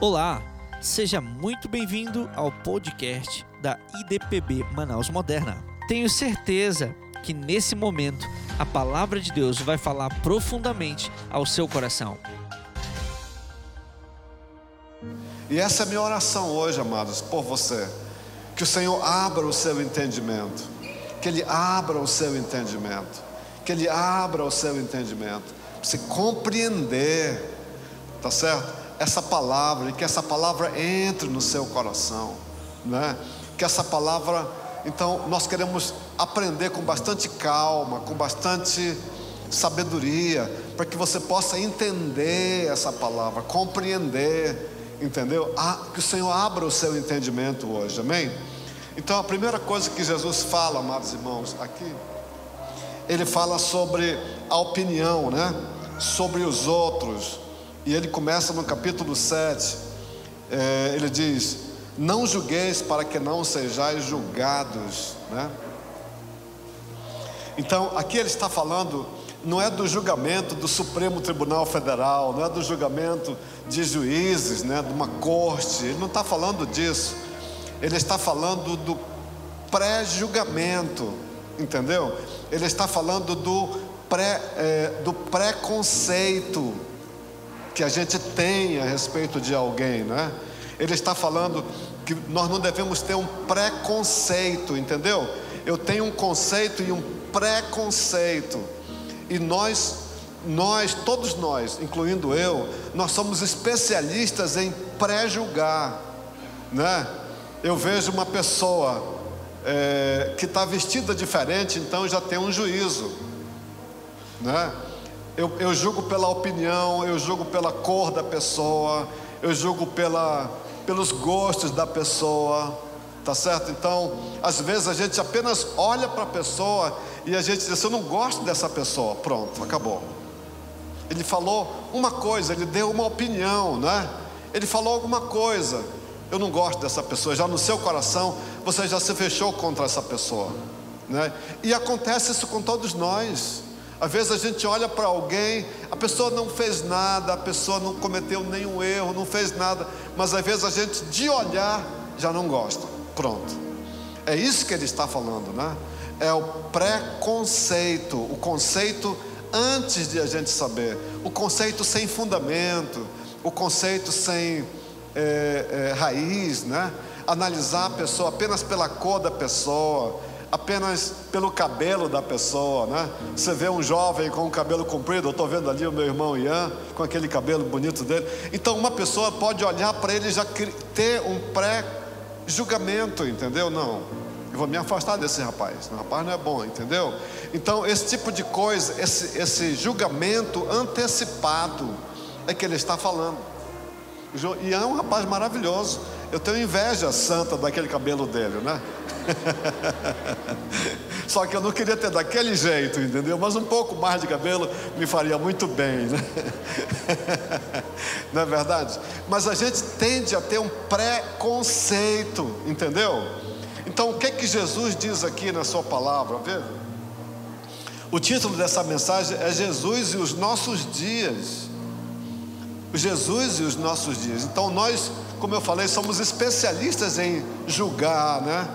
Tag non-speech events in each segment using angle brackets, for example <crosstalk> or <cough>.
Olá, seja muito bem-vindo ao podcast da IDPB Manaus Moderna. Tenho certeza que nesse momento a palavra de Deus vai falar profundamente ao seu coração. E essa é minha oração hoje, amados, por você. Que o Senhor abra o seu entendimento. Que Ele abra o seu entendimento. Que Ele abra o seu entendimento. Para você compreender, tá certo? Essa palavra, e que essa palavra entre no seu coração, né? Que essa palavra, então, nós queremos aprender com bastante calma, com bastante sabedoria, para que você possa entender essa palavra, compreender entendeu? Ah, que o Senhor abra o seu entendimento hoje, amém? Então a primeira coisa que Jesus fala, amados irmãos, aqui, ele fala sobre a opinião, né? Sobre os outros, e ele começa no capítulo 7, é, ele diz: Não julgueis para que não sejais julgados, né? Então aqui ele está falando não é do julgamento do Supremo Tribunal Federal, não é do julgamento de juízes, né, de uma corte, ele não está falando disso, ele está falando do pré-julgamento, entendeu? Ele está falando do, pré, é, do preconceito que a gente tem a respeito de alguém, né? Ele está falando que nós não devemos ter um preconceito, entendeu? Eu tenho um conceito e um preconceito. E nós, nós, todos nós, incluindo eu, nós somos especialistas em pré-julgar, né? Eu vejo uma pessoa é, que está vestida diferente, então já tem um juízo, né? Eu, eu julgo pela opinião, eu julgo pela cor da pessoa, eu julgo pela, pelos gostos da pessoa, tá certo? Então, às vezes a gente apenas olha para a pessoa e a gente diz assim: Eu não gosto dessa pessoa. Pronto, acabou. Ele falou uma coisa, ele deu uma opinião, né? Ele falou alguma coisa. Eu não gosto dessa pessoa. Já no seu coração, você já se fechou contra essa pessoa, né? E acontece isso com todos nós. Às vezes a gente olha para alguém, a pessoa não fez nada, a pessoa não cometeu nenhum erro, não fez nada, mas às vezes a gente de olhar já não gosta. Pronto. É isso que ele está falando, né? é o preconceito, o conceito antes de a gente saber, o conceito sem fundamento, o conceito sem é, é, raiz, né? Analisar a pessoa apenas pela cor da pessoa, apenas pelo cabelo da pessoa, né? Você vê um jovem com o cabelo comprido, eu estou vendo ali o meu irmão Ian com aquele cabelo bonito dele. Então, uma pessoa pode olhar para ele e já ter um pré-julgamento, entendeu? Não vou me afastar desse rapaz. O rapaz não é bom, entendeu? Então, esse tipo de coisa, esse, esse julgamento antecipado é que ele está falando. E é um rapaz maravilhoso. Eu tenho inveja santa daquele cabelo dele, né? <laughs> Só que eu não queria ter daquele jeito, entendeu? Mas um pouco mais de cabelo me faria muito bem, né? <laughs> Não é verdade? Mas a gente tende a ter um preconceito, entendeu? Então, o que é que Jesus diz aqui na sua palavra? Veja. O título dessa mensagem é Jesus e os nossos dias. Jesus e os nossos dias. Então, nós, como eu falei, somos especialistas em julgar, né?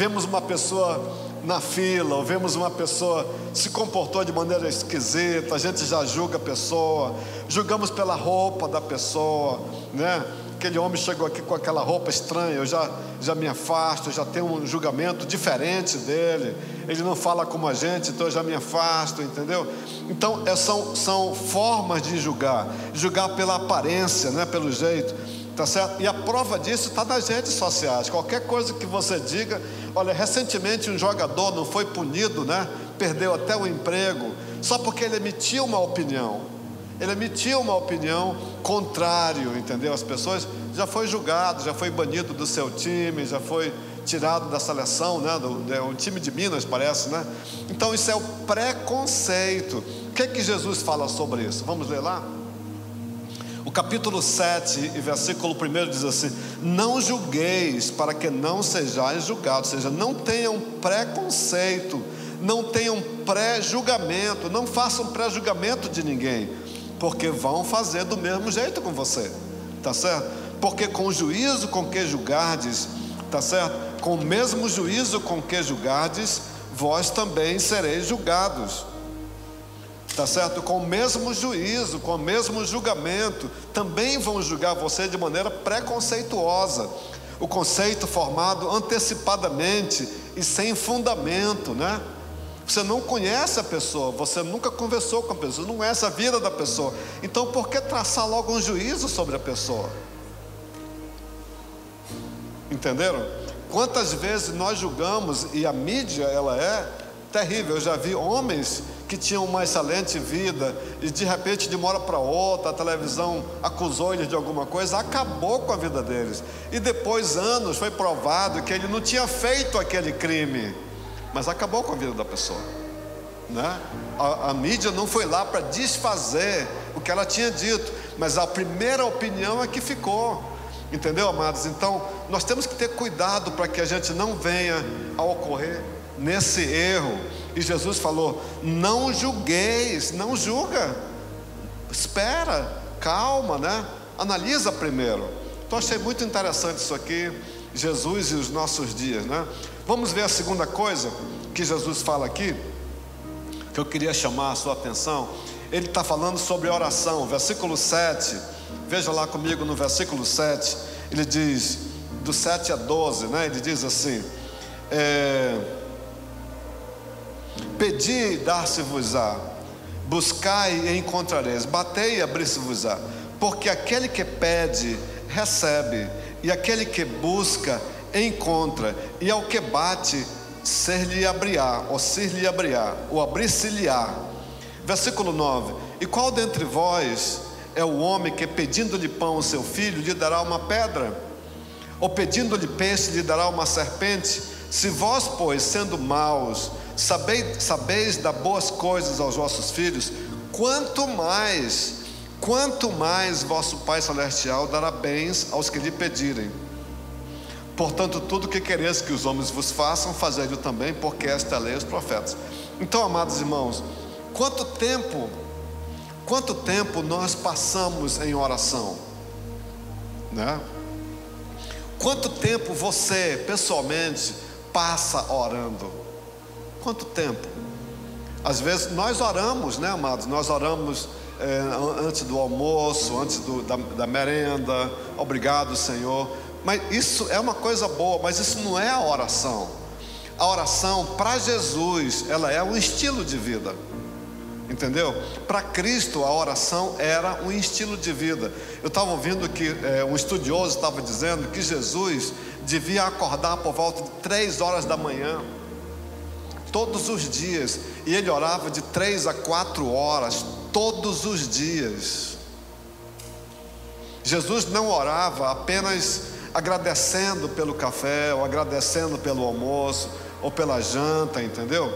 Vemos uma pessoa na fila, ou vemos uma pessoa se comportou de maneira esquisita, a gente já julga a pessoa, julgamos pela roupa da pessoa, né? aquele homem chegou aqui com aquela roupa estranha, eu já, já me afasto, já tenho um julgamento diferente dele, ele não fala como a gente, então eu já me afasto, entendeu? Então é, são, são formas de julgar, julgar pela aparência, né, pelo jeito, tá certo? E a prova disso está nas redes sociais, qualquer coisa que você diga, olha, recentemente um jogador não foi punido, né, perdeu até o emprego, só porque ele emitiu uma opinião, ele emitiu uma opinião contrário, entendeu? As pessoas já foi julgado, já foi banido do seu time, já foi tirado da seleção, né? Do, é um time de Minas parece, né? Então isso é o preconceito. O que é que Jesus fala sobre isso? Vamos ler lá? O capítulo 7 e versículo 1 diz assim: Não julgueis para que não sejais julgados, ou seja, não tenham preconceito, não tenham pré-julgamento, não façam pré-julgamento de ninguém porque vão fazer do mesmo jeito com você, tá certo? Porque com o juízo com que julgardes, tá certo? Com o mesmo juízo com que julgardes, vós também sereis julgados. Tá certo? Com o mesmo juízo, com o mesmo julgamento, também vão julgar você de maneira preconceituosa. O conceito formado antecipadamente e sem fundamento, né? Você não conhece a pessoa, você nunca conversou com a pessoa, não conhece a vida da pessoa. Então, por que traçar logo um juízo sobre a pessoa? Entenderam? Quantas vezes nós julgamos e a mídia ela é terrível. Eu já vi homens que tinham uma excelente vida e de repente de uma hora para outra a televisão acusou eles de alguma coisa, acabou com a vida deles. E depois anos foi provado que ele não tinha feito aquele crime mas acabou com a vida da pessoa. Né? A, a mídia não foi lá para desfazer o que ela tinha dito, mas a primeira opinião é que ficou. Entendeu, amados? Então, nós temos que ter cuidado para que a gente não venha a ocorrer nesse erro. E Jesus falou: não julgueis, não julga, espera, calma, né? Analisa primeiro. Então, achei muito interessante isso aqui, Jesus e os nossos dias, né? Vamos ver a segunda coisa que Jesus fala aqui, que eu queria chamar a sua atenção. Ele está falando sobre oração, versículo 7. Veja lá comigo no versículo 7. Ele diz, do 7 a 12, né? Ele diz assim: é, Pedi e dar-se-vos-á, buscai e encontrareis, batei e abrir-se-vos-á, porque aquele que pede, recebe, e aquele que busca, encontra, e ao que bate, ser-lhe abriá, ou ser-lhe abriá, ou abrir-se-lhe-á. Versículo 9: E qual dentre vós é o homem que, pedindo-lhe pão ao seu filho, lhe dará uma pedra? Ou pedindo-lhe peixe, lhe dará uma serpente? Se vós, pois, sendo maus, sabeis, sabeis dar boas coisas aos vossos filhos, quanto mais, quanto mais vosso Pai Celestial dará bens aos que lhe pedirem. Portanto, tudo que quereis que os homens vos façam, fazei-o também, porque esta é a lei dos profetas. Então, amados irmãos, quanto tempo, quanto tempo nós passamos em oração? Né? Quanto tempo você, pessoalmente, passa orando? Quanto tempo? Às vezes nós oramos, né, amados? Nós oramos é, antes do almoço, antes do, da, da merenda. Obrigado, Senhor. Mas isso é uma coisa boa, mas isso não é a oração. A oração para Jesus, ela é um estilo de vida. Entendeu? Para Cristo a oração era um estilo de vida. Eu estava ouvindo que é, um estudioso estava dizendo que Jesus devia acordar por volta de três horas da manhã, todos os dias, e ele orava de três a quatro horas, todos os dias. Jesus não orava apenas agradecendo pelo café, ou agradecendo pelo almoço, ou pela janta, entendeu?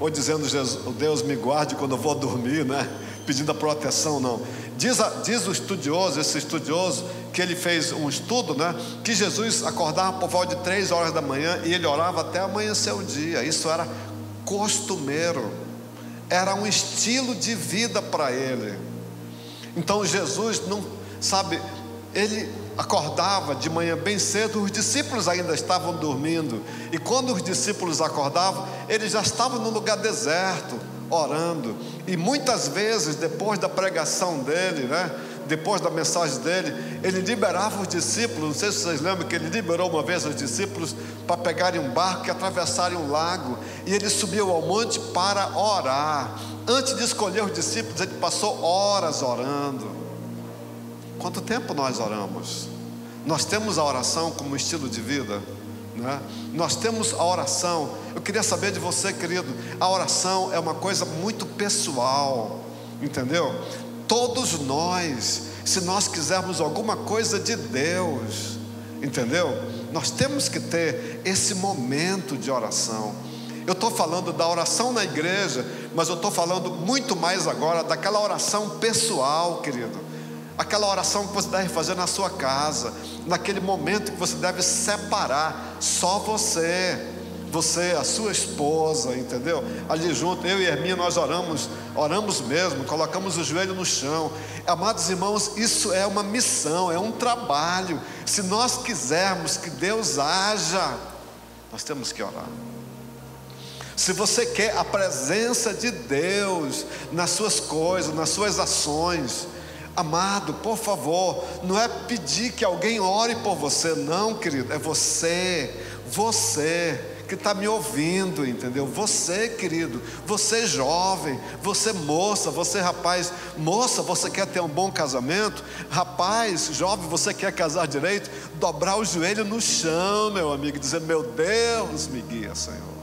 Ou dizendo, Jesus, Deus me guarde quando eu vou dormir, né? Pedindo a proteção, não. Diz, a, diz o estudioso, esse estudioso, que ele fez um estudo, né? Que Jesus acordava por volta de três horas da manhã e ele orava até amanhecer o dia. Isso era costumeiro, era um estilo de vida para ele. Então Jesus não, sabe, ele acordava de manhã bem cedo, os discípulos ainda estavam dormindo. E quando os discípulos acordavam, ele já estava no lugar deserto, orando. E muitas vezes, depois da pregação dele, né? Depois da mensagem dele, ele liberava os discípulos. Não sei se vocês lembram que ele liberou uma vez os discípulos para pegarem um barco e atravessarem um lago. E ele subiu ao monte para orar. Antes de escolher os discípulos, ele passou horas orando. Quanto tempo nós oramos? Nós temos a oração como estilo de vida, né? Nós temos a oração. Eu queria saber de você, querido. A oração é uma coisa muito pessoal, entendeu? Todos nós, se nós quisermos alguma coisa de Deus, entendeu? Nós temos que ter esse momento de oração. Eu estou falando da oração na igreja, mas eu estou falando muito mais agora daquela oração pessoal, querido aquela oração que você deve fazer na sua casa, naquele momento que você deve separar só você, você, a sua esposa, entendeu? Ali junto, eu e Herminha, nós oramos, oramos mesmo, colocamos o joelho no chão. Amados irmãos, isso é uma missão, é um trabalho. Se nós quisermos que Deus haja, nós temos que orar. Se você quer a presença de Deus nas suas coisas, nas suas ações, amado, por favor, não é pedir que alguém ore por você, não, querido, é você, você que está me ouvindo, entendeu? Você, querido, você jovem, você moça, você rapaz, moça, você quer ter um bom casamento, rapaz, jovem, você quer casar direito, dobrar o joelho no chão, meu amigo, dizer: Meu Deus, me guia, Senhor.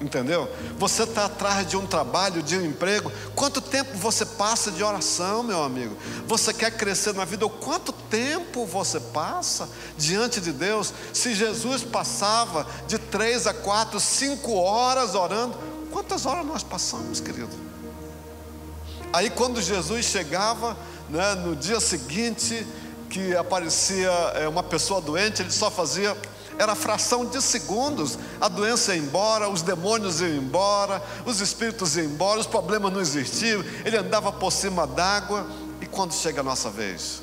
Entendeu? Você está atrás de um trabalho, de um emprego. Quanto tempo você passa de oração, meu amigo? Você quer crescer na vida? Quanto tempo você passa diante de Deus? Se Jesus passava de três a quatro, cinco horas orando, quantas horas nós passamos, querido? Aí quando Jesus chegava, né, no dia seguinte, que aparecia é, uma pessoa doente, ele só fazia era fração de segundos, a doença ia embora, os demônios iam embora, os espíritos iam embora, os problemas não existiam, ele andava por cima d'água, e quando chega a nossa vez?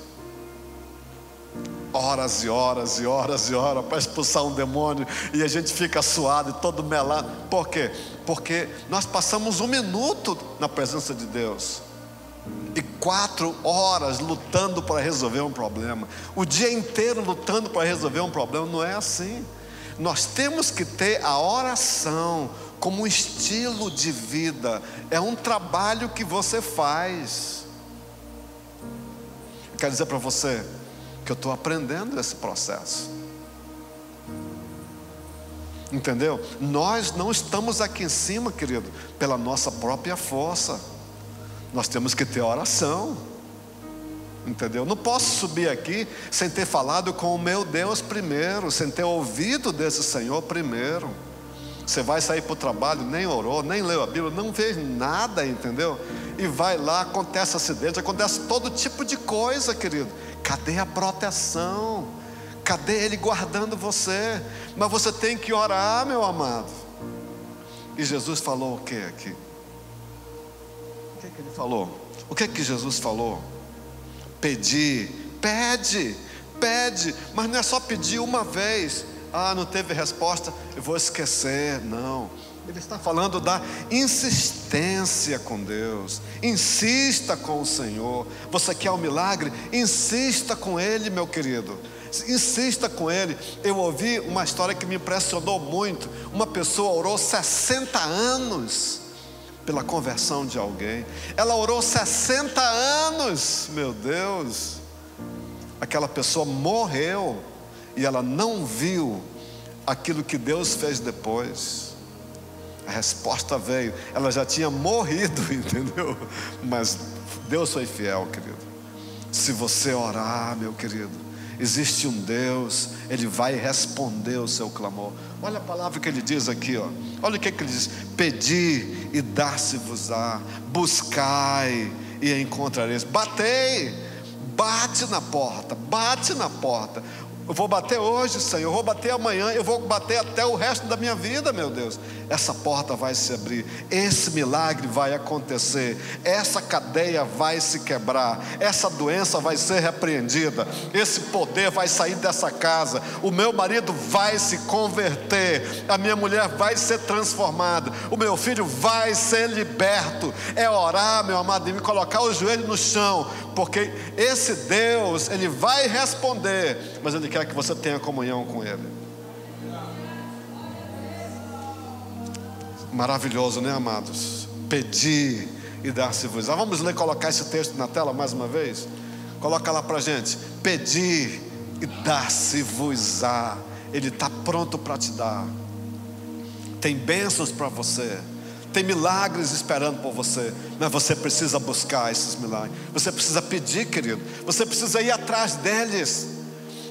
Horas e horas e horas e horas para expulsar um demônio, e a gente fica suado e todo melado, por quê? Porque nós passamos um minuto na presença de Deus e quatro horas lutando para resolver um problema, o dia inteiro lutando para resolver um problema, não é assim. Nós temos que ter a oração como um estilo de vida, é um trabalho que você faz. Quero dizer para você que eu estou aprendendo esse processo. Entendeu? Nós não estamos aqui em cima, querido, pela nossa própria força. Nós temos que ter oração. Entendeu? Não posso subir aqui sem ter falado com o meu Deus primeiro, sem ter ouvido desse Senhor primeiro. Você vai sair para o trabalho, nem orou, nem leu a Bíblia, não fez nada, entendeu? E vai lá, acontece acidente, acontece todo tipo de coisa, querido. Cadê a proteção? Cadê Ele guardando você? Mas você tem que orar, meu amado. E Jesus falou o que aqui? Que, que ele falou? O que que Jesus falou? Pedir, pede, pede, mas não é só pedir uma vez. Ah, não teve resposta, eu vou esquecer. Não. Ele está falando da insistência com Deus. Insista com o Senhor. Você quer um milagre? Insista com Ele, meu querido. Insista com Ele. Eu ouvi uma história que me impressionou muito. Uma pessoa orou 60 anos pela conversão de alguém. Ela orou 60 anos, meu Deus. Aquela pessoa morreu e ela não viu aquilo que Deus fez depois. A resposta veio, ela já tinha morrido, <laughs> entendeu? Mas Deus foi fiel, querido. Se você orar, meu querido, existe um Deus, Ele vai responder o seu clamor. Olha a palavra que ele diz aqui, ó. Olha o que, que ele diz: Pedi e dar-se-vos-á, buscai e encontrareis, batei, bate na porta, bate na porta. Eu vou bater hoje, Senhor, eu vou bater amanhã, eu vou bater até o resto da minha vida, meu Deus. Essa porta vai se abrir, esse milagre vai acontecer, essa cadeia vai se quebrar, essa doença vai ser repreendida, esse poder vai sair dessa casa, o meu marido vai se converter, a minha mulher vai ser transformada, o meu filho vai ser liberto. É orar, meu amado, e me colocar o joelho no chão, porque esse Deus, ele vai responder, mas ele quer que você tenha comunhão com ele. Maravilhoso, né, amados? Pedir e dar-se-vos. Ah, vamos ler, colocar esse texto na tela mais uma vez? Coloca lá para gente. Pedir e dar-se-vos-á. Ele está pronto para te dar. Tem bênçãos para você. Tem milagres esperando por você, mas você precisa buscar esses milagres. Você precisa pedir, querido. Você precisa ir atrás deles.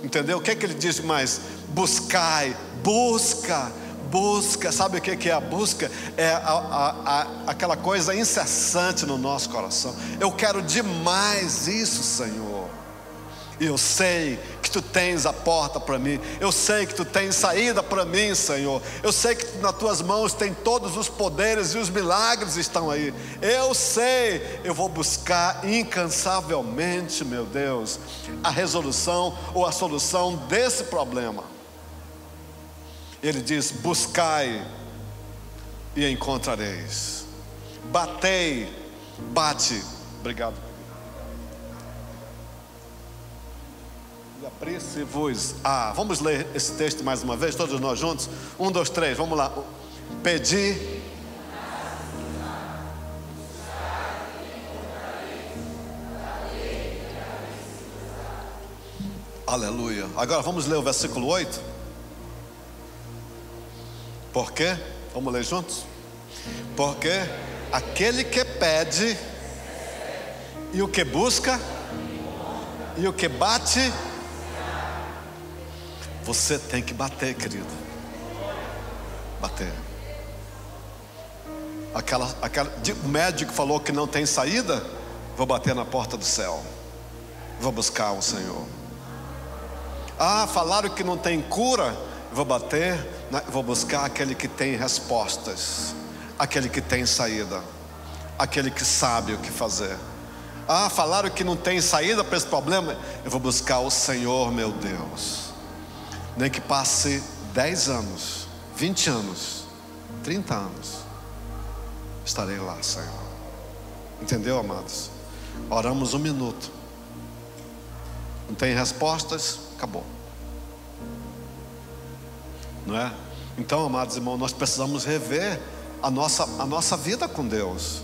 Entendeu? O que é que ele diz mais? Buscai, busca, busca. Sabe o que é a busca? É a, a, a, aquela coisa incessante no nosso coração. Eu quero demais isso, Senhor. Eu sei que tu tens a porta para mim. Eu sei que tu tens saída para mim, Senhor. Eu sei que nas tuas mãos tem todos os poderes e os milagres estão aí. Eu sei, eu vou buscar incansavelmente, meu Deus, a resolução ou a solução desse problema. Ele diz: buscai e encontrareis. Batei, bate. Obrigado. E apresse-vos. Ah, vamos ler esse texto mais uma vez, todos nós juntos? Um, dois, três, vamos lá. Pedi. Aleluia. Agora vamos ler o versículo 8. Por quê? Vamos ler juntos? Porque aquele que pede e o que busca e o que bate você tem que bater, querido. Bater. Aquela, aquela, o médico falou que não tem saída. Vou bater na porta do céu. Vou buscar o Senhor. Ah, falaram que não tem cura. Vou bater, vou buscar aquele que tem respostas, aquele que tem saída, aquele que sabe o que fazer. Ah, falaram que não tem saída para esse problema. Eu vou buscar o Senhor, meu Deus nem que passe 10 anos, 20 anos, 30 anos, estarei lá, Senhor. Entendeu, amados? Oramos um minuto, não tem respostas, acabou. Não é? Então, amados irmãos, nós precisamos rever a nossa, a nossa vida com Deus.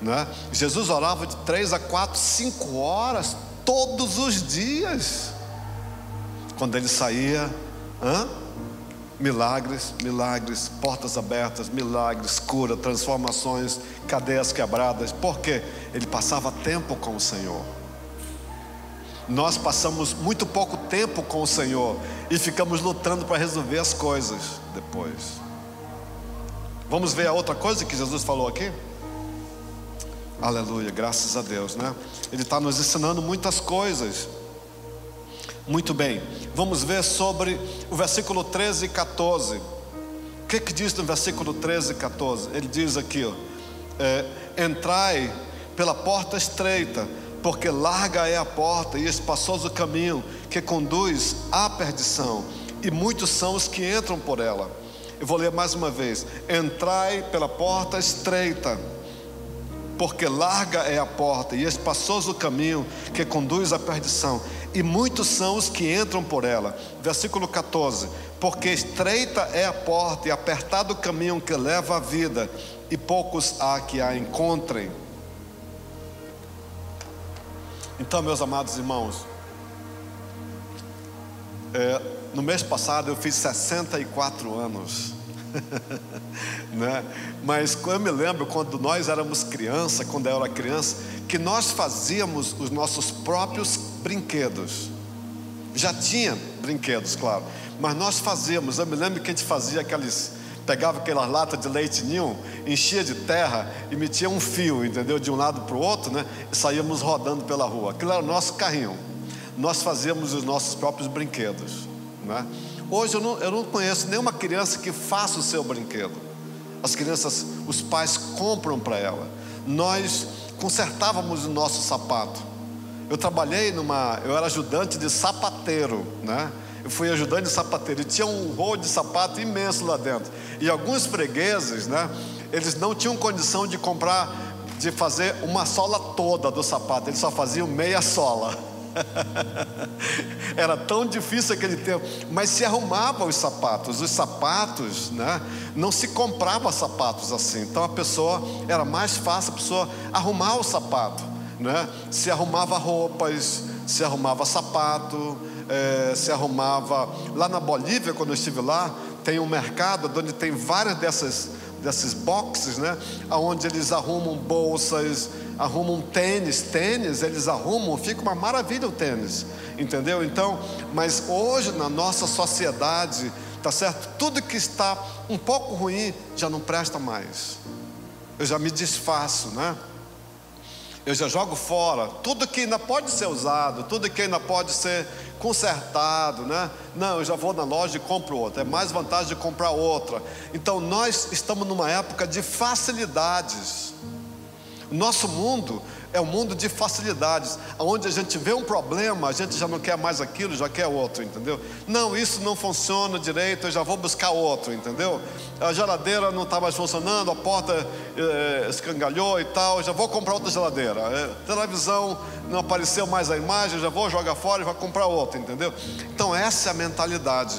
Não é? Jesus orava de três a quatro, cinco horas todos os dias. Quando ele saía, hã? milagres, milagres, portas abertas, milagres, cura, transformações, cadeias quebradas. Por quê? Ele passava tempo com o Senhor. Nós passamos muito pouco tempo com o Senhor e ficamos lutando para resolver as coisas depois. Vamos ver a outra coisa que Jesus falou aqui? Aleluia, graças a Deus, né? Ele está nos ensinando muitas coisas. Muito bem, vamos ver sobre o versículo 13 e 14. O que, que diz no versículo 13 e 14? Ele diz aqui: ó, é, Entrai pela porta estreita, porque larga é a porta e espaçoso o caminho que conduz à perdição, e muitos são os que entram por ela. Eu vou ler mais uma vez: Entrai pela porta estreita porque larga é a porta e espaçoso o caminho que conduz à perdição, e muitos são os que entram por ela. Versículo 14: Porque estreita é a porta e apertado o caminho que leva à vida, e poucos há que a encontrem. Então, meus amados irmãos, é, no mês passado eu fiz 64 anos. <laughs> né? Mas eu me lembro quando nós éramos criança, quando eu era criança, que nós fazíamos os nossos próprios brinquedos. Já tinha brinquedos, claro, mas nós fazíamos. Eu me lembro que a gente fazia aqueles pegava aquelas latas de leite ninho, enchia de terra e metia um fio, entendeu? De um lado para o outro, né? E saíamos rodando pela rua. Aquilo era o nosso carrinho. Nós fazíamos os nossos próprios brinquedos, né? Hoje eu não, eu não conheço nenhuma criança que faça o seu brinquedo. As crianças, os pais compram para ela. Nós consertávamos o nosso sapato. Eu trabalhei numa, eu era ajudante de sapateiro, né? Eu fui ajudante de sapateiro e tinha um rolo de sapato imenso lá dentro. E alguns fregueses, né? Eles não tinham condição de comprar, de fazer uma sola toda do sapato. Eles só faziam meia sola. <laughs> Era tão difícil aquele tempo, mas se arrumava os sapatos. Os sapatos, né? Não se comprava sapatos assim. Então a pessoa era mais fácil a pessoa arrumar o sapato, né? Se arrumava roupas, se arrumava sapato, é, se arrumava lá na Bolívia quando eu estive lá tem um mercado onde tem várias dessas desses boxes, né? Onde eles arrumam bolsas, arrumam tênis, tênis, eles arrumam, fica uma maravilha o tênis, entendeu? Então, mas hoje na nossa sociedade, tá certo? Tudo que está um pouco ruim já não presta mais. Eu já me desfaço, né? Eu já jogo fora tudo que ainda pode ser usado, tudo que ainda pode ser consertado, né? Não, eu já vou na loja e compro outra. É mais vantagem de comprar outra. Então nós estamos numa época de facilidades. Nosso mundo é um mundo de facilidades, onde a gente vê um problema, a gente já não quer mais aquilo, já quer outro, entendeu? Não, isso não funciona direito, eu já vou buscar outro, entendeu? A geladeira não está mais funcionando, a porta eh, escangalhou e tal, já vou comprar outra geladeira. Eh, televisão não apareceu mais a imagem, já vou jogar fora e vou comprar outra, entendeu? Então essa é a mentalidade.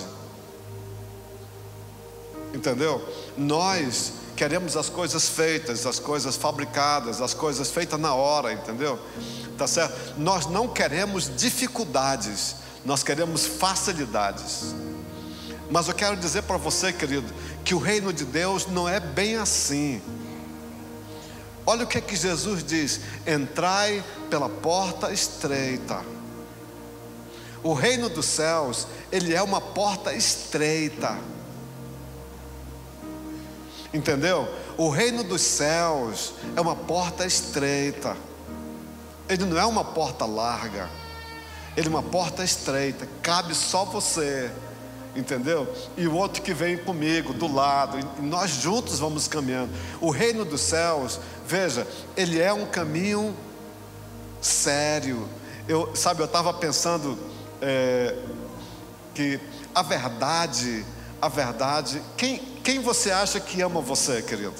Entendeu? Nós queremos as coisas feitas, as coisas fabricadas, as coisas feitas na hora, entendeu? Tá certo? Nós não queremos dificuldades, nós queremos facilidades. Mas eu quero dizer para você, querido, que o reino de Deus não é bem assim. Olha o que é que Jesus diz: entrai pela porta estreita. O reino dos céus, ele é uma porta estreita. Entendeu? O reino dos céus é uma porta estreita. Ele não é uma porta larga. Ele é uma porta estreita. Cabe só você. Entendeu? E o outro que vem comigo, do lado. E nós juntos vamos caminhando. O reino dos céus, veja, ele é um caminho sério. Eu, sabe, eu estava pensando é, que a verdade, a verdade, quem, quem você acha que ama você, querido?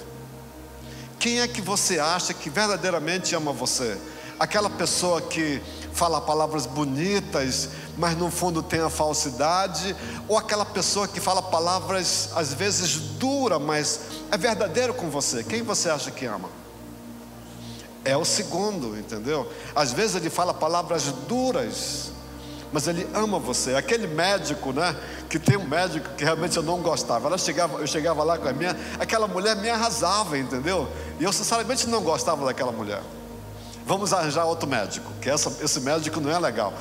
Quem é que você acha que verdadeiramente ama você? Aquela pessoa que fala palavras bonitas, mas no fundo tem a falsidade, ou aquela pessoa que fala palavras às vezes duras, mas é verdadeiro com você? Quem você acha que ama? É o segundo, entendeu? Às vezes ele fala palavras duras, mas ele ama você. Aquele médico, né? Que tem um médico que realmente eu não gostava. Ela chegava, eu chegava lá com a minha, aquela mulher me arrasava, entendeu? E eu sinceramente não gostava daquela mulher. Vamos arranjar outro médico, que essa, esse médico não é legal.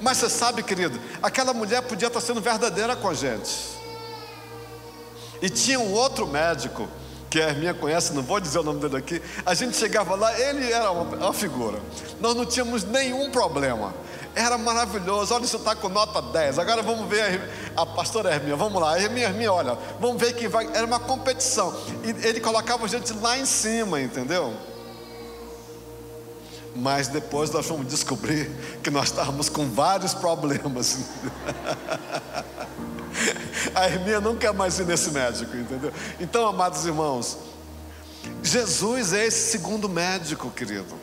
Mas você sabe, querido, aquela mulher podia estar sendo verdadeira com a gente. E tinha um outro médico que a minha conhece, não vou dizer o nome dele aqui. A gente chegava lá, ele era uma, uma figura. Nós não tínhamos nenhum problema. Era maravilhoso. Olha, você está com nota 10. Agora vamos ver a, a pastora Herminha. Vamos lá. Herminha, Herminha, olha. Vamos ver quem vai. Era uma competição. E ele colocava a gente lá em cima, entendeu? Mas depois nós fomos descobrir que nós estávamos com vários problemas. <laughs> <laughs> A Herminha não quer mais ir nesse médico, entendeu? Então, amados irmãos, Jesus é esse segundo médico, querido.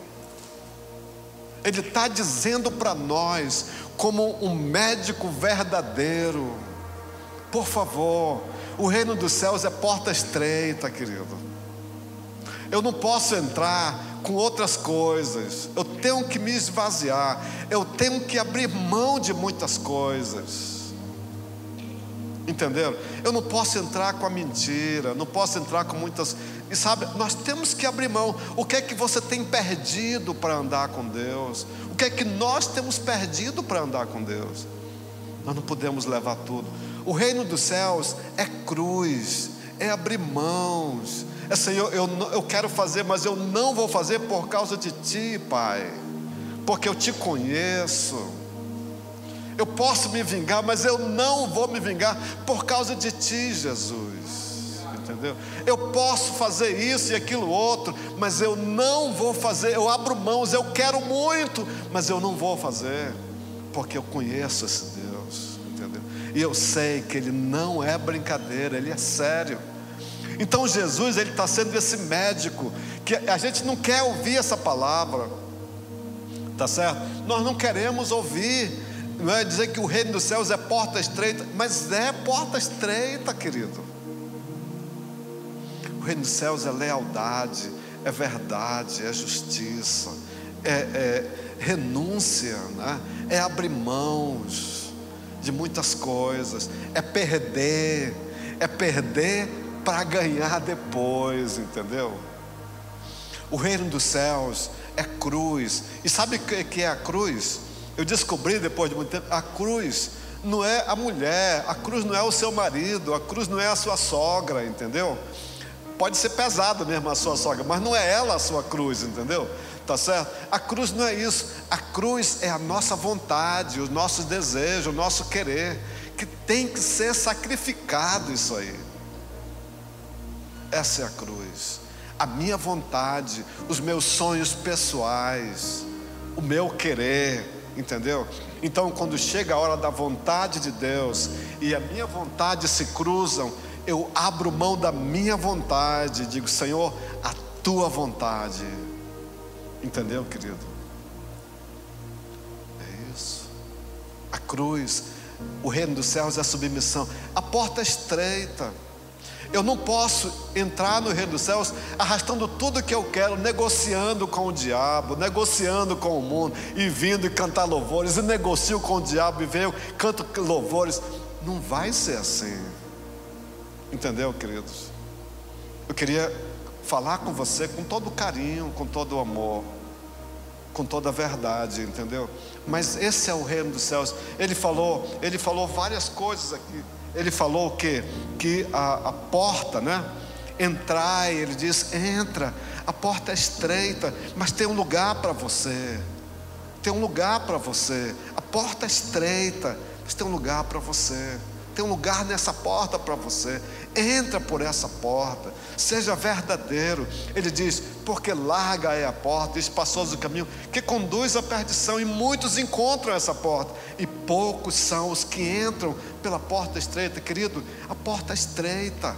Ele está dizendo para nós, como um médico verdadeiro, por favor, o reino dos céus é porta estreita, querido. Eu não posso entrar com outras coisas, eu tenho que me esvaziar, eu tenho que abrir mão de muitas coisas. Entenderam? Eu não posso entrar com a mentira, não posso entrar com muitas. E sabe, nós temos que abrir mão. O que é que você tem perdido para andar com Deus? O que é que nós temos perdido para andar com Deus? Nós não podemos levar tudo. O reino dos céus é cruz, é abrir mãos. É Senhor, eu, eu quero fazer, mas eu não vou fazer por causa de Ti, Pai, porque eu te conheço. Eu posso me vingar, mas eu não vou me vingar por causa de ti, Jesus. Entendeu? Eu posso fazer isso e aquilo outro, mas eu não vou fazer. Eu abro mãos, eu quero muito, mas eu não vou fazer, porque eu conheço esse Deus. Entendeu? E eu sei que Ele não é brincadeira, Ele é sério. Então Jesus ele está sendo esse médico que a gente não quer ouvir essa palavra, tá certo? Nós não queremos ouvir não é dizer que o reino dos céus é porta estreita, mas é porta estreita, querido. O reino dos céus é lealdade, é verdade, é justiça, é, é renúncia, né? é abrir mãos de muitas coisas, é perder, é perder para ganhar depois, entendeu? O reino dos céus é cruz, e sabe o que é a cruz? Eu descobri depois de muito tempo, a cruz não é a mulher, a cruz não é o seu marido, a cruz não é a sua sogra, entendeu? Pode ser pesado mesmo a sua sogra, mas não é ela a sua cruz, entendeu? Tá certo? A cruz não é isso. A cruz é a nossa vontade, os nossos desejos, o nosso querer, que tem que ser sacrificado isso aí. Essa é a cruz. A minha vontade, os meus sonhos pessoais, o meu querer, entendeu? Então, quando chega a hora da vontade de Deus e a minha vontade se cruzam, eu abro mão da minha vontade, digo, Senhor, a tua vontade. Entendeu, querido? É isso. A cruz, o reino dos céus é a submissão. A porta é estreita. Eu não posso entrar no reino dos céus arrastando tudo que eu quero, negociando com o diabo, negociando com o mundo, e vindo e cantar louvores, e negocio com o diabo e venho, canto louvores. Não vai ser assim. Entendeu, queridos? Eu queria falar com você com todo carinho, com todo amor, com toda a verdade, entendeu? Mas esse é o reino dos céus. Ele falou, ele falou várias coisas aqui. Ele falou que que a, a porta, né? Entrai, ele diz, entra. A porta é estreita, mas tem um lugar para você. Tem um lugar para você. A porta é estreita, mas tem um lugar para você. Tem um lugar nessa porta para você. Entra por essa porta. Seja verdadeiro. Ele diz: porque larga é a porta, espaçoso o caminho que conduz à perdição, e muitos encontram essa porta, e poucos são os que entram pela porta estreita. Querido, a porta é estreita.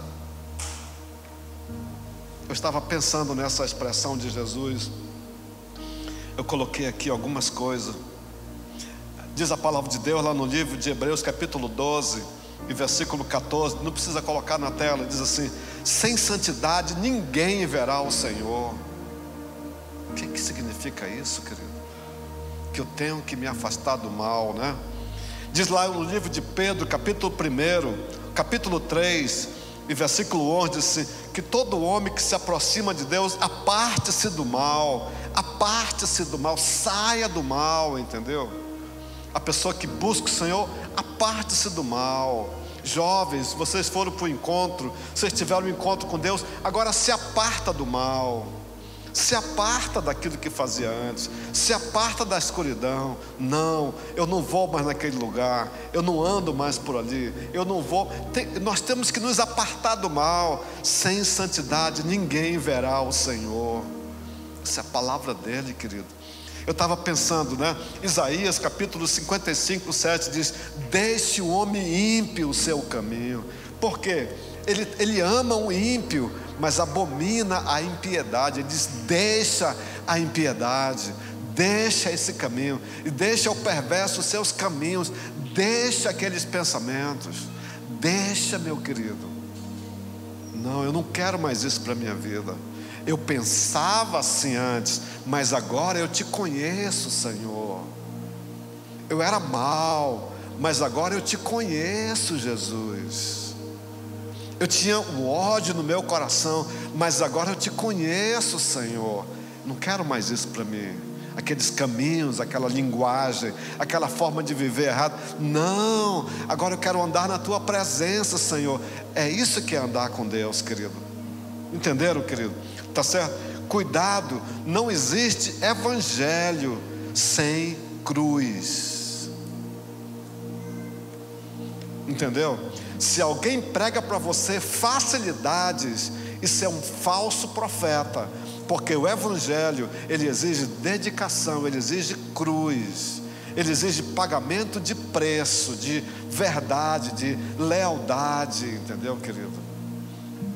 Eu estava pensando nessa expressão de Jesus. Eu coloquei aqui algumas coisas. Diz a palavra de Deus lá no livro de Hebreus, capítulo 12 e versículo 14, não precisa colocar na tela, diz assim: sem santidade ninguém verá o Senhor. O que, que significa isso, querido? Que eu tenho que me afastar do mal, né? Diz lá no livro de Pedro, capítulo 1, capítulo 3, e versículo 11, diz assim, que todo homem que se aproxima de Deus, aparte-se do mal, aparte-se do mal, saia do mal, entendeu? A pessoa que busca o Senhor, aparte-se do mal. Jovens, vocês foram para o encontro, vocês tiveram um encontro com Deus, agora se aparta do mal, se aparta daquilo que fazia antes, se aparta da escuridão. Não, eu não vou mais naquele lugar, eu não ando mais por ali, eu não vou. Tem, nós temos que nos apartar do mal, sem santidade ninguém verá o Senhor. Essa é a palavra dele, querido. Eu estava pensando, né? Isaías capítulo 55, 7 diz: Deixe o homem ímpio o seu caminho. Por quê? Ele, ele ama o ímpio, mas abomina a impiedade. Ele diz: Deixa a impiedade, deixa esse caminho, e deixa o perverso os seus caminhos, deixa aqueles pensamentos, deixa, meu querido. Não, eu não quero mais isso para a minha vida. Eu pensava assim antes, mas agora eu te conheço, Senhor. Eu era mal, mas agora eu te conheço, Jesus. Eu tinha um ódio no meu coração, mas agora eu te conheço, Senhor. Não quero mais isso para mim. Aqueles caminhos, aquela linguagem, aquela forma de viver errado. Não, agora eu quero andar na tua presença, Senhor. É isso que é andar com Deus, querido. Entenderam, querido? Tá certo? Cuidado, não existe evangelho sem cruz. Entendeu? Se alguém prega para você facilidades, isso é um falso profeta, porque o evangelho, ele exige dedicação, ele exige cruz. Ele exige pagamento de preço, de verdade, de lealdade, entendeu, querido?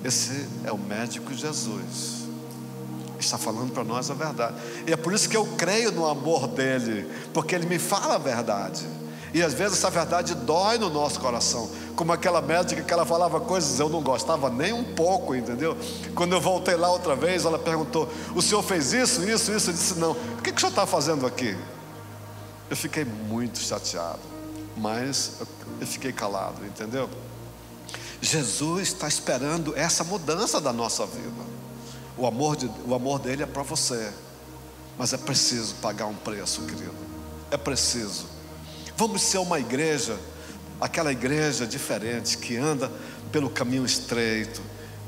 Esse é o médico Jesus está falando para nós a verdade. E é por isso que eu creio no amor dele, porque ele me fala a verdade. E às vezes essa verdade dói no nosso coração, como aquela médica que ela falava coisas eu não gostava nem um pouco, entendeu? Quando eu voltei lá outra vez, ela perguntou: O senhor fez isso, isso, isso? Eu disse: Não, o que, que o senhor está fazendo aqui? Eu fiquei muito chateado, mas eu fiquei calado, entendeu? Jesus está esperando essa mudança da nossa vida. O amor, de, o amor dele é para você. Mas é preciso pagar um preço, querido. É preciso. Vamos ser uma igreja, aquela igreja diferente, que anda pelo caminho estreito,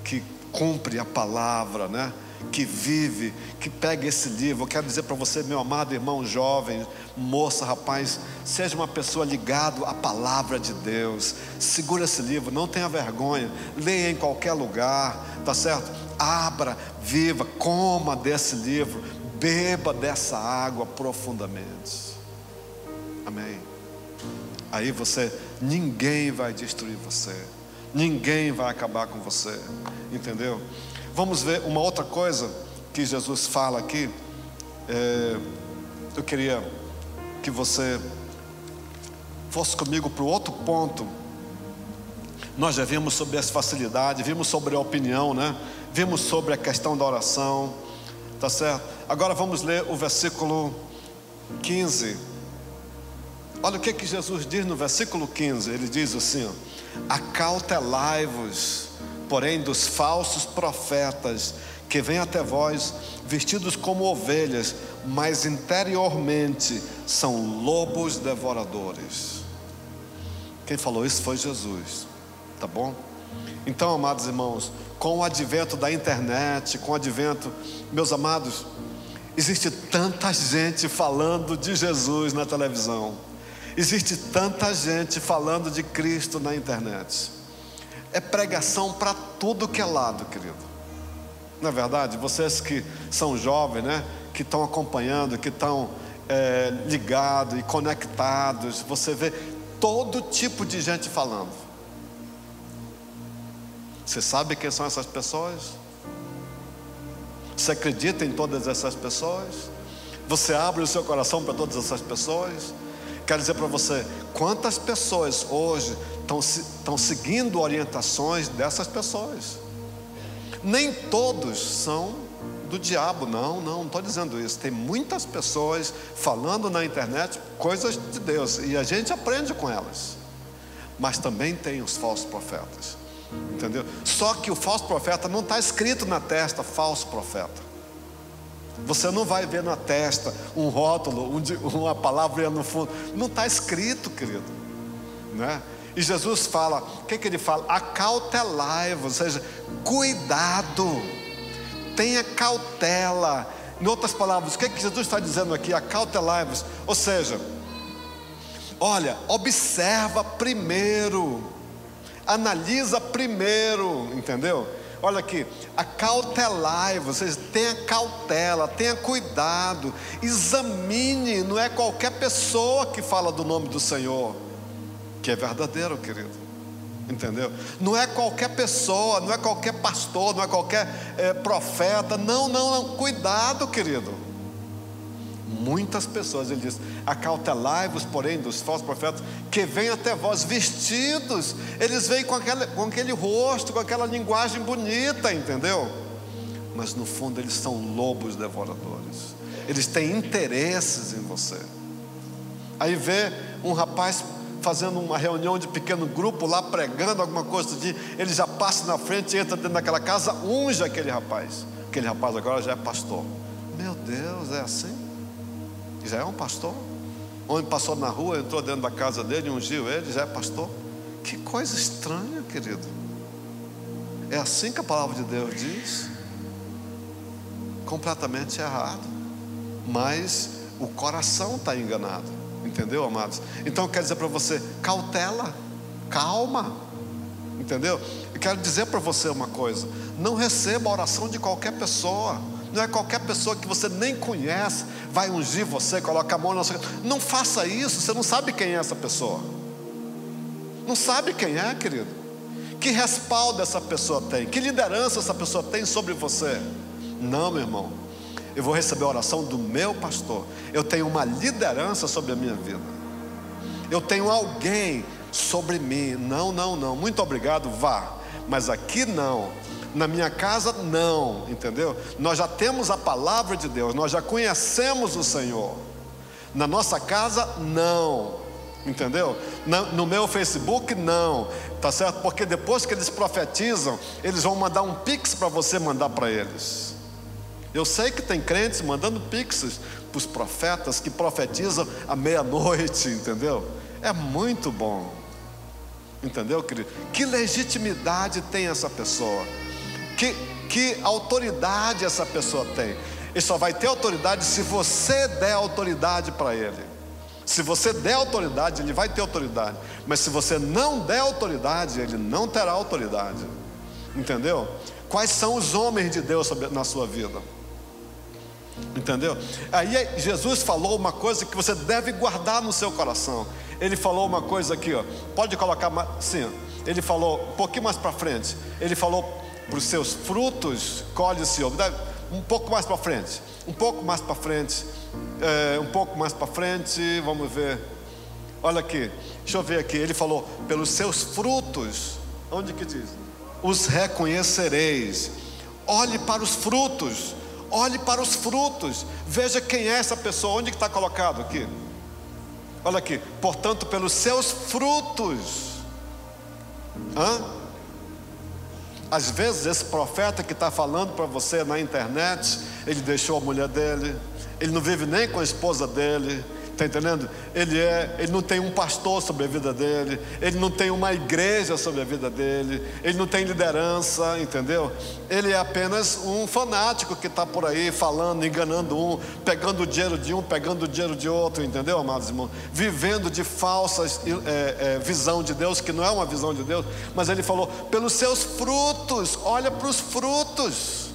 que cumpre a palavra, né? Que vive, que pega esse livro. Eu quero dizer para você, meu amado irmão jovem, moça, rapaz, seja uma pessoa ligado à palavra de Deus. Segura esse livro, não tenha vergonha. Leia em qualquer lugar, tá certo? Abra, viva, coma desse livro, beba dessa água profundamente. Amém. Aí você, ninguém vai destruir você. Ninguém vai acabar com você. Entendeu? Vamos ver uma outra coisa que Jesus fala aqui. É, eu queria que você fosse comigo para o outro ponto. Nós já vimos sobre as facilidades, vimos sobre a opinião, né? Vimos sobre a questão da oração, tá certo? Agora vamos ler o versículo 15. Olha o que que Jesus diz no versículo 15. Ele diz assim: Acautelai-vos porém dos falsos profetas que vêm até vós vestidos como ovelhas, mas interiormente são lobos devoradores. Quem falou isso foi Jesus, tá bom? Então, amados irmãos, com o advento da internet, com o advento, meus amados, existe tanta gente falando de Jesus na televisão, existe tanta gente falando de Cristo na internet é pregação para tudo que é lado, querido. Não é verdade? Vocês que são jovens, né? Que estão acompanhando, que estão é, ligados e conectados, você vê todo tipo de gente falando. Você sabe quem são essas pessoas? Você acredita em todas essas pessoas? Você abre o seu coração para todas essas pessoas? Quero dizer para você, quantas pessoas hoje estão, estão seguindo orientações dessas pessoas. Nem todos são do diabo, não, não, não estou dizendo isso. Tem muitas pessoas falando na internet coisas de Deus e a gente aprende com elas. Mas também tem os falsos profetas, entendeu? Só que o falso profeta não está escrito na testa falso profeta. Você não vai ver na testa um rótulo, uma palavra no fundo. Não está escrito, querido. Né? E Jesus fala, o que, que ele fala? Acautelai-vos, ou seja, cuidado, tenha cautela. Em outras palavras, o que, que Jesus está dizendo aqui? Acautelai-vos, ou seja, olha, observa primeiro, analisa primeiro, entendeu? Olha aqui, acautelai, vocês tenha cautela, tenha cuidado, examine, não é qualquer pessoa que fala do nome do Senhor que é verdadeiro, querido. Entendeu? Não é qualquer pessoa, não é qualquer pastor, não é qualquer é, profeta. Não, não, não. Cuidado, querido. Muitas pessoas, ele diz: acautelai-vos, porém, dos falsos profetas, que vêm até vós vestidos. Eles vêm com aquele, com aquele rosto, com aquela linguagem bonita, entendeu? Mas no fundo eles são lobos devoradores. Eles têm interesses em você. Aí vê um rapaz fazendo uma reunião de pequeno grupo lá, pregando alguma coisa ele já passa na frente, entra dentro daquela casa, unge aquele rapaz. Aquele rapaz agora já é pastor. Meu Deus, é assim? Já é um pastor? Onde passou na rua, entrou dentro da casa dele, ungiu ele, já é pastor? Que coisa estranha, querido. É assim que a palavra de Deus diz? Completamente errado. Mas o coração está enganado. Entendeu, amados? Então quero dizer para você: cautela, calma. Entendeu? Eu quero dizer para você uma coisa: não receba a oração de qualquer pessoa. Não é qualquer pessoa que você nem conhece, vai ungir você, coloca a mão na sua. Não faça isso, você não sabe quem é essa pessoa. Não sabe quem é, querido. Que respaldo essa pessoa tem? Que liderança essa pessoa tem sobre você? Não, meu irmão eu vou receber a oração do meu pastor. Eu tenho uma liderança sobre a minha vida. Eu tenho alguém sobre mim. Não, não, não. Muito obrigado, vá. Mas aqui não. Na minha casa, não. Entendeu? Nós já temos a palavra de Deus. Nós já conhecemos o Senhor. Na nossa casa, não. Entendeu? No meu Facebook, não. Tá certo? Porque depois que eles profetizam, eles vão mandar um pix para você mandar para eles. Eu sei que tem crentes mandando pixes para os profetas que profetizam à meia-noite, entendeu? É muito bom. Entendeu, querido? Que legitimidade tem essa pessoa? Que, que autoridade essa pessoa tem. Ele só vai ter autoridade se você der autoridade para ele. Se você der autoridade, ele vai ter autoridade. Mas se você não der autoridade, ele não terá autoridade. Entendeu? Quais são os homens de Deus na sua vida? Entendeu? Aí Jesus falou uma coisa que você deve guardar no seu coração. Ele falou uma coisa aqui, ó. Pode colocar sim. Ele falou um pouquinho mais para frente. Ele falou os seus frutos colhe-se um pouco mais para frente, um pouco mais para frente, é, um pouco mais para frente. Vamos ver. Olha aqui, deixa eu ver aqui. Ele falou pelos seus frutos. Onde que diz? Os reconhecereis. Olhe para os frutos. Olhe para os frutos. Veja quem é essa pessoa. Onde que está colocado aqui? Olha aqui. Portanto, pelos seus frutos. Hã? Às vezes, esse profeta que está falando para você na internet, ele deixou a mulher dele, ele não vive nem com a esposa dele, Está entendendo? Ele é, ele não tem um pastor sobre a vida dele, ele não tem uma igreja sobre a vida dele, ele não tem liderança, entendeu? Ele é apenas um fanático que está por aí falando, enganando um, pegando o dinheiro de um, pegando o dinheiro de outro, entendeu, amados irmãos? Vivendo de falsas é, é, visão de Deus, que não é uma visão de Deus, mas ele falou: pelos seus frutos, olha para os frutos.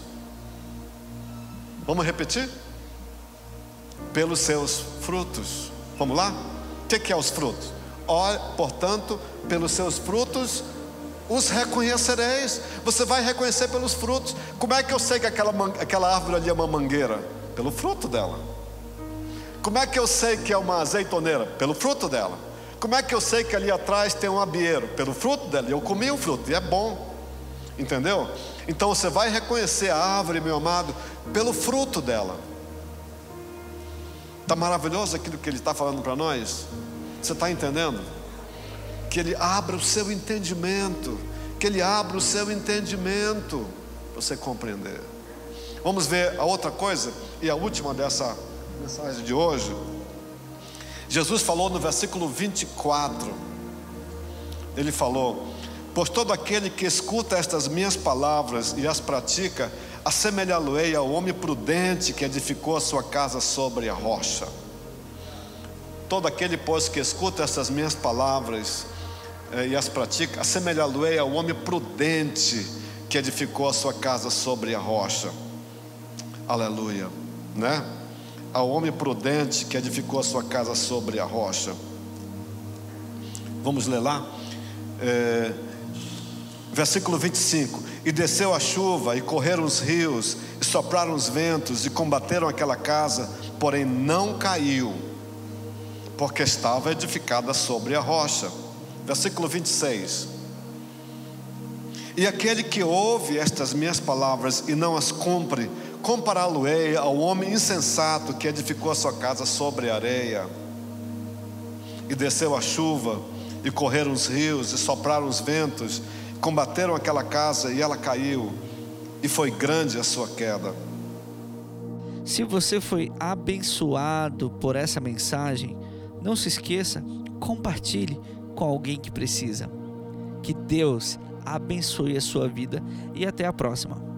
Vamos repetir? Pelos seus frutos. Vamos lá? O que, que é os frutos? Olha, portanto, pelos seus frutos os reconhecereis. Você vai reconhecer pelos frutos. Como é que eu sei que aquela, aquela árvore ali é uma mangueira? Pelo fruto dela. Como é que eu sei que é uma azeitoneira? Pelo fruto dela. Como é que eu sei que ali atrás tem um abieiro? Pelo fruto dela. Eu comi o fruto e é bom. Entendeu? Então você vai reconhecer a árvore, meu amado, pelo fruto dela. Está maravilhoso aquilo que ele está falando para nós? Você está entendendo? Que ele abra o seu entendimento, que ele abra o seu entendimento, para você compreender. Vamos ver a outra coisa, e a última dessa mensagem de hoje. Jesus falou no versículo 24, ele falou: Pois todo aquele que escuta estas minhas palavras e as pratica, assemelhá-lo-ei ao homem prudente que edificou a sua casa sobre a rocha. Todo aquele, pois, que escuta essas minhas palavras eh, e as pratica, assemelhá-lo-ei ao homem prudente que edificou a sua casa sobre a rocha. Aleluia, né? Ao homem prudente que edificou a sua casa sobre a rocha. Vamos ler lá? É, versículo 25: E desceu a chuva, e correram os rios, e sopraram os ventos, e combateram aquela casa, porém não caiu, porque estava edificada sobre a rocha. Versículo 26. E aquele que ouve estas minhas palavras e não as cumpre, compará-lo-ei ao homem insensato que edificou a sua casa sobre a areia. E desceu a chuva, e correram os rios, e sopraram os ventos, combateram aquela casa e ela caiu, e foi grande a sua queda. Se você foi abençoado por essa mensagem, não se esqueça, compartilhe com alguém que precisa. Que Deus abençoe a sua vida e até a próxima.